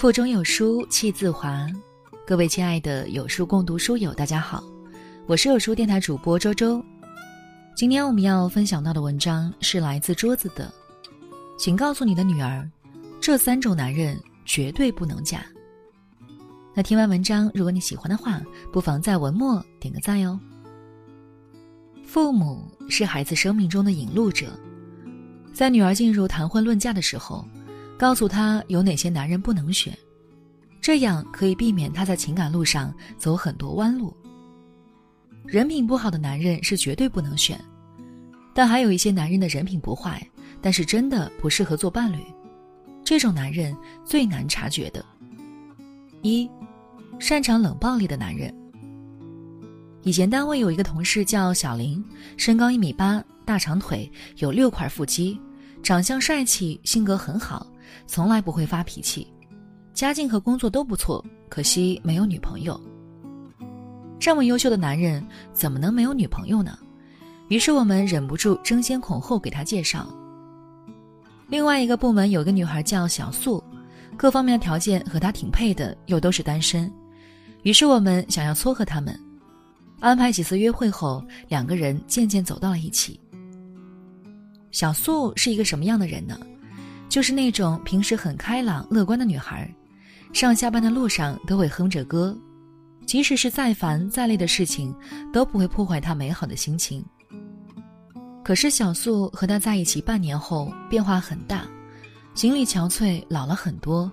腹中有书气自华，各位亲爱的有书共读书友，大家好，我是有书电台主播周周。今天我们要分享到的文章是来自桌子的，请告诉你的女儿，这三种男人绝对不能嫁。那听完文章，如果你喜欢的话，不妨在文末点个赞哟。父母是孩子生命中的引路者，在女儿进入谈婚论嫁的时候。告诉他有哪些男人不能选，这样可以避免他在情感路上走很多弯路。人品不好的男人是绝对不能选，但还有一些男人的人品不坏，但是真的不适合做伴侣。这种男人最难察觉的。一，擅长冷暴力的男人。以前单位有一个同事叫小林，身高一米八，大长腿，有六块腹肌，长相帅气，性格很好。从来不会发脾气，家境和工作都不错，可惜没有女朋友。这么优秀的男人怎么能没有女朋友呢？于是我们忍不住争先恐后给他介绍。另外一个部门有个女孩叫小素，各方面条件和他挺配的，又都是单身，于是我们想要撮合他们，安排几次约会后，两个人渐渐走到了一起。小素是一个什么样的人呢？就是那种平时很开朗乐观的女孩，上下班的路上都会哼着歌，即使是再烦再累的事情，都不会破坏她美好的心情。可是小素和他在一起半年后变化很大，心力憔悴，老了很多，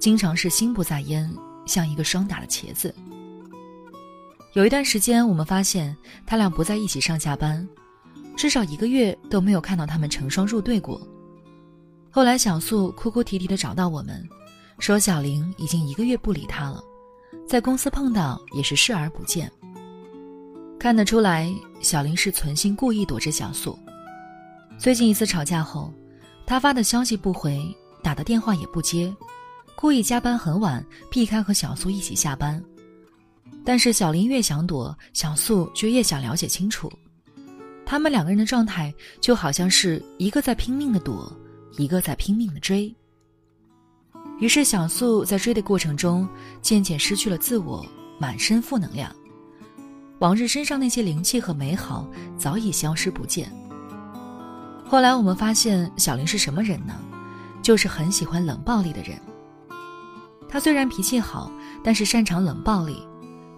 经常是心不在焉，像一个霜打的茄子。有一段时间，我们发现他俩不在一起上下班，至少一个月都没有看到他们成双入对过。后来，小素哭哭啼啼的找到我们，说小林已经一个月不理她了，在公司碰到也是视而不见。看得出来，小林是存心故意躲着小素。最近一次吵架后，他发的消息不回，打的电话也不接，故意加班很晚，避开和小素一起下班。但是小林越想躲，小素就越想了解清楚，他们两个人的状态就好像是一个在拼命的躲。一个在拼命的追，于是小素在追的过程中渐渐失去了自我，满身负能量，往日身上那些灵气和美好早已消失不见。后来我们发现小林是什么人呢？就是很喜欢冷暴力的人。他虽然脾气好，但是擅长冷暴力。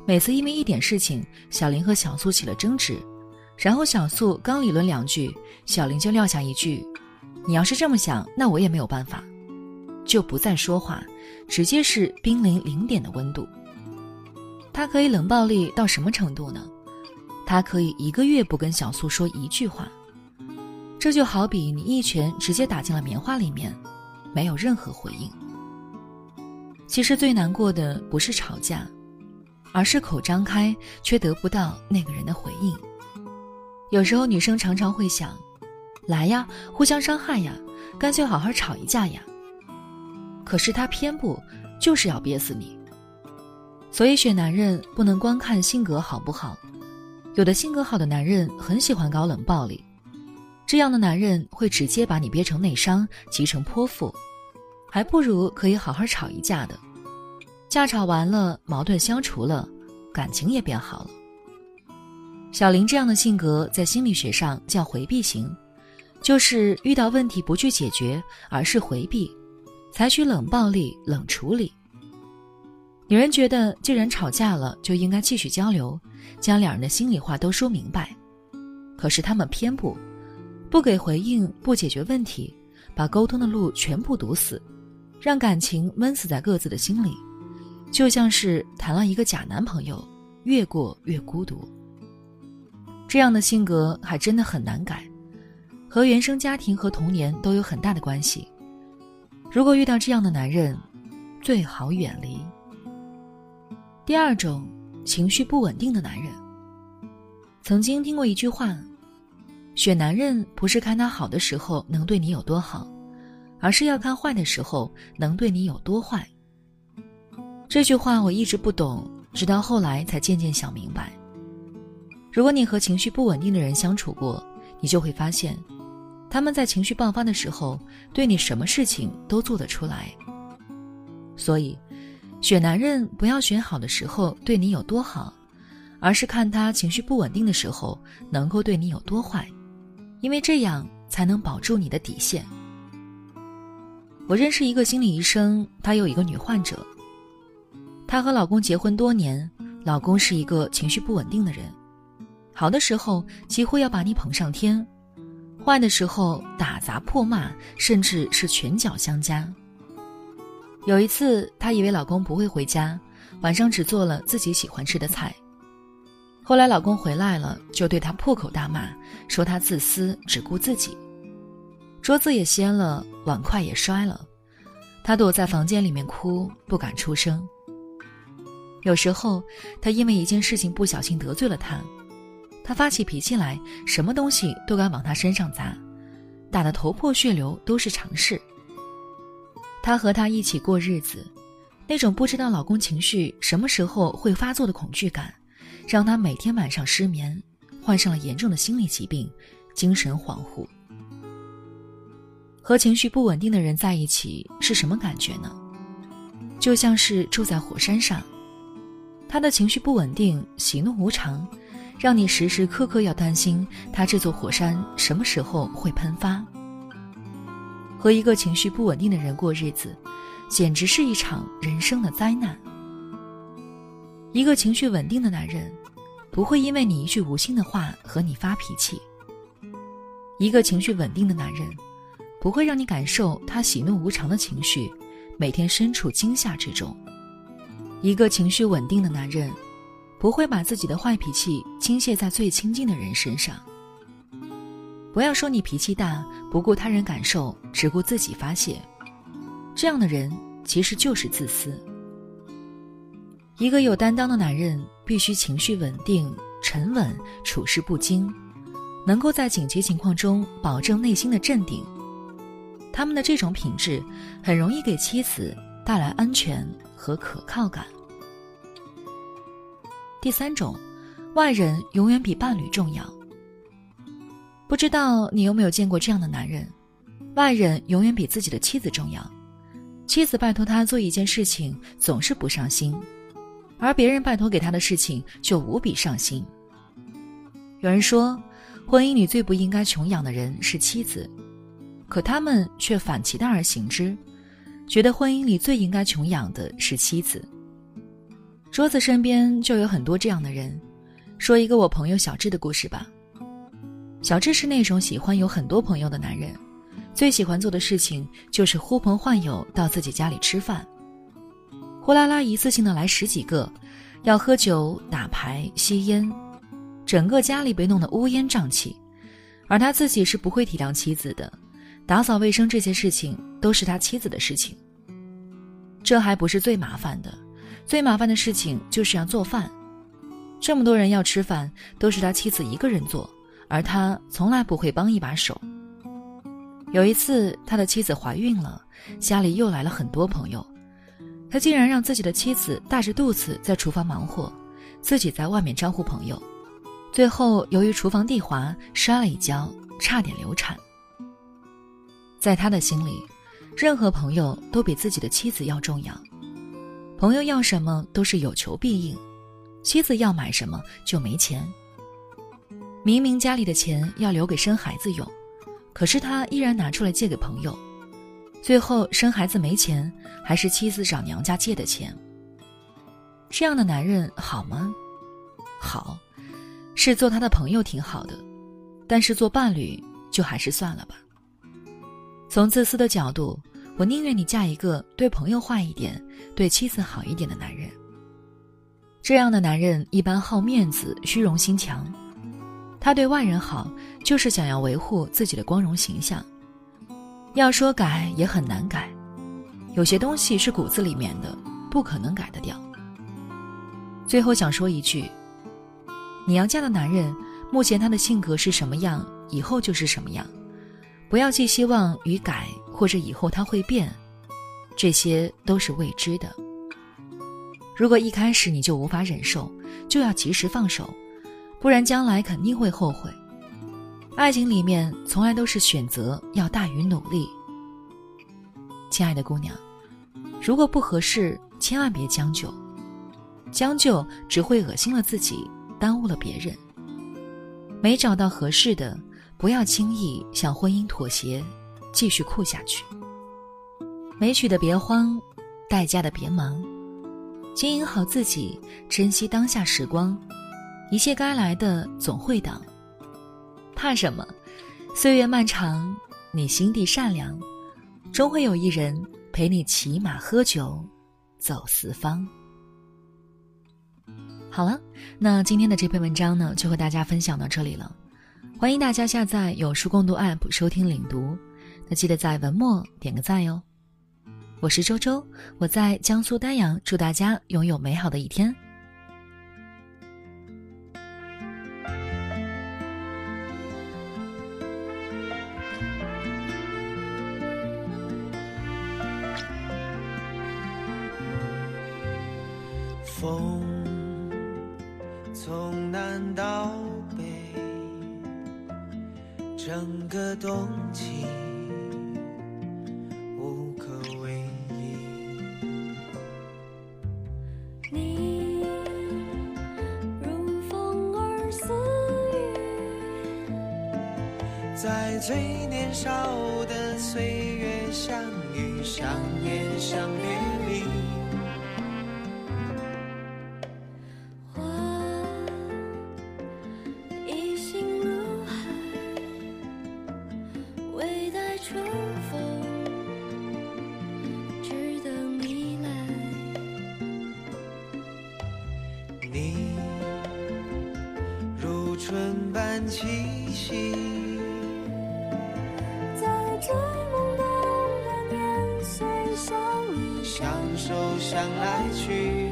每次因为一点事情，小林和小素起了争执，然后小素刚理论两句，小林就撂下一句。你要是这么想，那我也没有办法，就不再说话，直接是濒临零点的温度。他可以冷暴力到什么程度呢？他可以一个月不跟小苏说一句话，这就好比你一拳直接打进了棉花里面，没有任何回应。其实最难过的不是吵架，而是口张开却得不到那个人的回应。有时候女生常常会想。来呀，互相伤害呀，干脆好好吵一架呀。可是他偏不，就是要憋死你。所以选男人不能光看性格好不好，有的性格好的男人很喜欢搞冷暴力，这样的男人会直接把你憋成内伤，急成泼妇，还不如可以好好吵一架的。架吵完了，矛盾消除了，感情也变好了。小林这样的性格在心理学上叫回避型。就是遇到问题不去解决，而是回避，采取冷暴力、冷处理。女人觉得，既然吵架了，就应该继续交流，将两人的心里话都说明白。可是他们偏不，不给回应，不解决问题，把沟通的路全部堵死，让感情闷死在各自的心里，就像是谈了一个假男朋友，越过越孤独。这样的性格还真的很难改。和原生家庭和童年都有很大的关系。如果遇到这样的男人，最好远离。第二种，情绪不稳定的男人。曾经听过一句话：选男人不是看他好的时候能对你有多好，而是要看坏的时候能对你有多坏。这句话我一直不懂，直到后来才渐渐想明白。如果你和情绪不稳定的人相处过，你就会发现。他们在情绪爆发的时候，对你什么事情都做得出来。所以，选男人不要选好的时候对你有多好，而是看他情绪不稳定的时候能够对你有多坏，因为这样才能保住你的底线。我认识一个心理医生，他有一个女患者，她和老公结婚多年，老公是一个情绪不稳定的人，好的时候几乎要把你捧上天，坏的时候打砸破骂，甚至是拳脚相加。有一次，她以为老公不会回家，晚上只做了自己喜欢吃的菜，后来老公回来了，就对她破口大骂，说她自私，只顾自己。桌子也掀了，碗筷也摔了，她躲在房间里面哭，不敢出声。有时候，她因为一件事情不小心得罪了他，他发起脾气来，什么东西都敢往他身上砸，打得头破血流都是常事。他和他一起过日子，那种不知道老公情绪什么时候会发作的恐惧感，让他每天晚上失眠，患上了严重的心理疾病，精神恍惚。和情绪不稳定的人在一起是什么感觉呢？就像是住在火山上，他的情绪不稳定、喜怒无常，让你时时刻刻要担心他这座火山什么时候会喷发。和一个情绪不稳定的人过日子，简直是一场人生的灾难。一个情绪稳定的男人，不会因为你一句无心的话和你发脾气。一个情绪稳定的男人。不会让你感受他喜怒无常的情绪，每天身处惊吓之中。一个情绪稳定的男人，不会把自己的坏脾气倾泻在最亲近的人身上。不要说你脾气大，不顾他人感受，只顾自己发泄，这样的人其实就是自私。一个有担当的男人，必须情绪稳定、沉稳，处事不惊，能够在紧急情况中保证内心的镇定。他们的这种品质，很容易给妻子带来安全和可靠感。第三种，外人永远比伴侣重要。不知道你有没有见过这样的男人，外人永远比自己的妻子重要。妻子拜托他做一件事情，总是不上心，而别人拜托给他的事情就无比上心。有人说，婚姻里最不应该穷养的人是妻子。可他们却反其道而行之，觉得婚姻里最应该穷养的是妻子。桌子身边就有很多这样的人。说一个我朋友小智的故事吧。小智是那种喜欢有很多朋友的男人，最喜欢做的事情就是呼朋唤友到自己家里吃饭，呼啦啦一次性的来十几个，要喝酒、打牌、吸烟，整个家里被弄得乌烟瘴气，而他自己是不会体谅妻子的。打扫卫生这些事情都是他妻子的事情。这还不是最麻烦的，最麻烦的事情就是要做饭。这么多人要吃饭，都是他妻子一个人做，而他从来不会帮一把手。有一次，他的妻子怀孕了，家里又来了很多朋友，他竟然让自己的妻子大着肚子在厨房忙活，自己在外面招呼朋友。最后，由于厨房地滑，摔了一跤，差点流产。在他的心里，任何朋友都比自己的妻子要重要。朋友要什么都是有求必应，妻子要买什么就没钱。明明家里的钱要留给生孩子用，可是他依然拿出来借给朋友。最后生孩子没钱，还是妻子找娘家借的钱。这样的男人好吗？好，是做他的朋友挺好的，但是做伴侣就还是算了吧。从自私的角度，我宁愿你嫁一个对朋友坏一点、对妻子好一点的男人。这样的男人一般好面子、虚荣心强，他对外人好，就是想要维护自己的光荣形象。要说改也很难改，有些东西是骨子里面的，不可能改得掉。最后想说一句：你要嫁的男人，目前他的性格是什么样，以后就是什么样。不要寄希望于改，或者以后他会变，这些都是未知的。如果一开始你就无法忍受，就要及时放手，不然将来肯定会后悔。爱情里面从来都是选择要大于努力。亲爱的姑娘，如果不合适，千万别将就，将就只会恶心了自己，耽误了别人。没找到合适的，不要轻易向婚姻妥协，继续酷下去。没娶的别慌，待嫁的别忙，经营好自己，珍惜当下时光，一切该来的总会到。怕什么？岁月漫长，你心地善良，终会有一人陪你骑马喝酒，走四方。好了，那今天的这篇文章呢，就和大家分享到这里了。欢迎大家下载有书共读 App 收听领读，那记得在文末点个赞哟。我是周周，我在江苏丹阳，祝大家拥有美好的一天。风从南到北，整个冬季最年少的岁月相遇，相念，相别相守，相来去。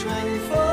春风。